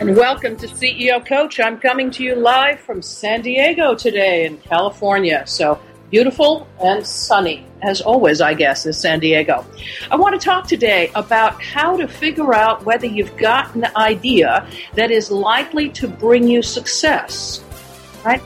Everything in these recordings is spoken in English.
And welcome to CEO Coach. I'm coming to you live from San Diego today in California. So beautiful and sunny, as always, I guess, is San Diego. I want to talk today about how to figure out whether you've got an idea that is likely to bring you success. Right?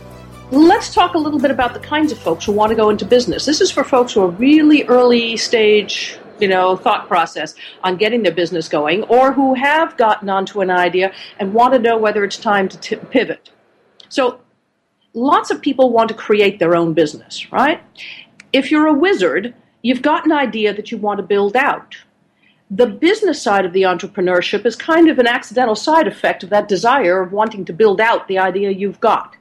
Let's talk a little bit about the kinds of folks who want to go into business. This is for folks who are really early stage you know, thought process on getting their business going, or who have gotten onto an idea and want to know whether it's time to t- pivot. So, lots of people want to create their own business, right? If you're a wizard, you've got an idea that you want to build out. The business side of the entrepreneurship is kind of an accidental side effect of that desire of wanting to build out the idea you've got.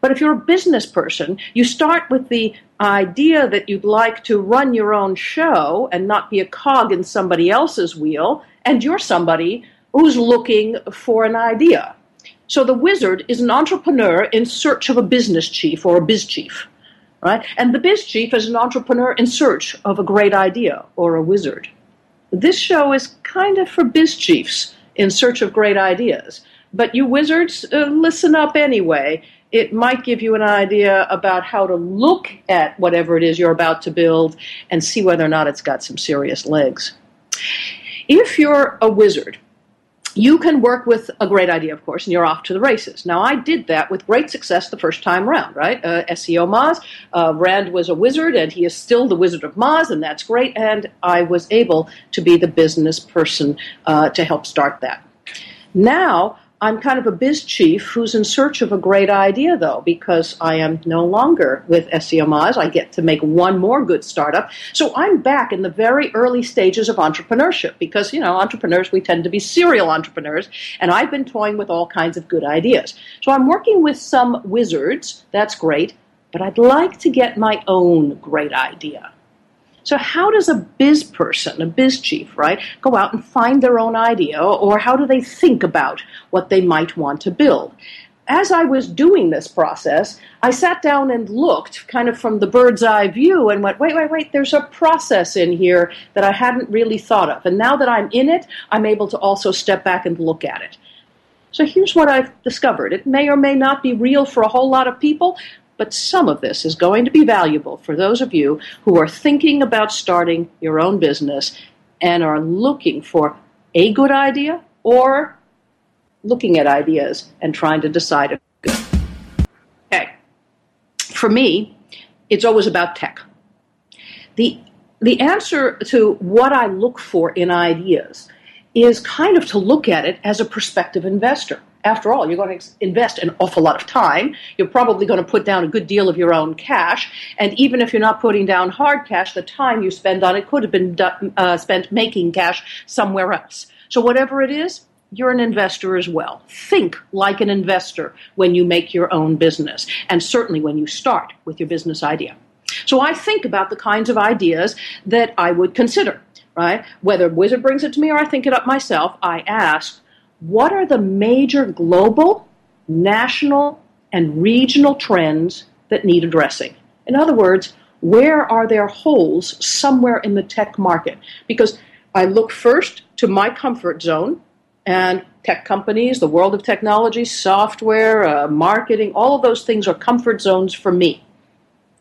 But if you're a business person, you start with the idea that you'd like to run your own show and not be a cog in somebody else's wheel, and you're somebody who's looking for an idea. So the wizard is an entrepreneur in search of a business chief or a biz chief, right? And the biz chief is an entrepreneur in search of a great idea or a wizard. This show is kind of for biz chiefs in search of great ideas. But you wizards, uh, listen up anyway it might give you an idea about how to look at whatever it is you're about to build and see whether or not it's got some serious legs. If you're a wizard, you can work with a great idea, of course, and you're off to the races. Now, I did that with great success the first time around, right? Uh, SEO Moz. Uh, Rand was a wizard, and he is still the Wizard of Moz, and that's great. And I was able to be the business person uh, to help start that. Now, I'm kind of a biz chief who's in search of a great idea, though, because I am no longer with SEO Moz. I get to make one more good startup. So I'm back in the very early stages of entrepreneurship because, you know, entrepreneurs, we tend to be serial entrepreneurs, and I've been toying with all kinds of good ideas. So I'm working with some wizards. That's great. But I'd like to get my own great idea. So, how does a biz person, a biz chief, right, go out and find their own idea, or how do they think about what they might want to build? As I was doing this process, I sat down and looked kind of from the bird's eye view and went, wait, wait, wait, there's a process in here that I hadn't really thought of. And now that I'm in it, I'm able to also step back and look at it. So here's what I've discovered. It may or may not be real for a whole lot of people, but some of this is going to be valuable for those of you who are thinking about starting your own business and are looking for a good idea or looking at ideas and trying to decide if good. Okay. For me, it's always about tech. The the answer to what I look for in ideas is kind of to look at it as a prospective investor. After all, you're going to invest an awful lot of time. You're probably going to put down a good deal of your own cash. And even if you're not putting down hard cash, the time you spend on it could have been uh, spent making cash somewhere else. So, whatever it is, you're an investor as well. Think like an investor when you make your own business, and certainly when you start with your business idea. So, I think about the kinds of ideas that I would consider, right? Whether Wizard brings it to me or I think it up myself, I ask, what are the major global, national, and regional trends that need addressing? In other words, where are there holes somewhere in the tech market? Because I look first to my comfort zone, and tech companies, the world of technology, software, uh, marketing, all of those things are comfort zones for me.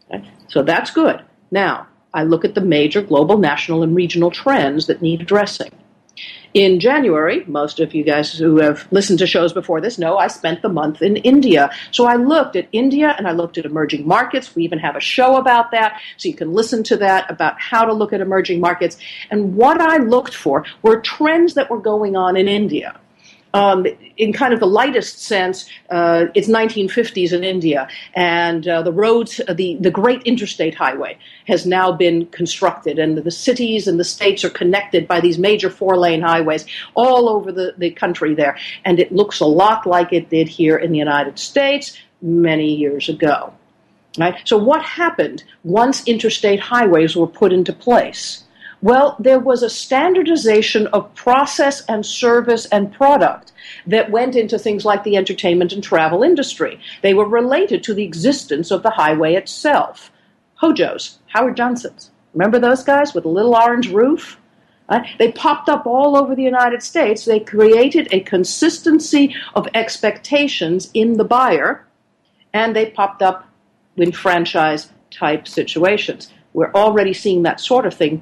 Okay? So that's good. Now, I look at the major global, national, and regional trends that need addressing. In January, most of you guys who have listened to shows before this know I spent the month in India. So I looked at India and I looked at emerging markets. We even have a show about that, so you can listen to that about how to look at emerging markets. And what I looked for were trends that were going on in India. Um, in kind of the lightest sense, uh, it's 1950s in India, and uh, the roads, the, the great interstate highway has now been constructed, and the cities and the states are connected by these major four lane highways all over the, the country there. And it looks a lot like it did here in the United States many years ago. Right? So, what happened once interstate highways were put into place? Well, there was a standardization of process and service and product that went into things like the entertainment and travel industry. They were related to the existence of the highway itself. Hojo's, Howard Johnson's. Remember those guys with a little orange roof? They popped up all over the United States. They created a consistency of expectations in the buyer, and they popped up in franchise type situations. We're already seeing that sort of thing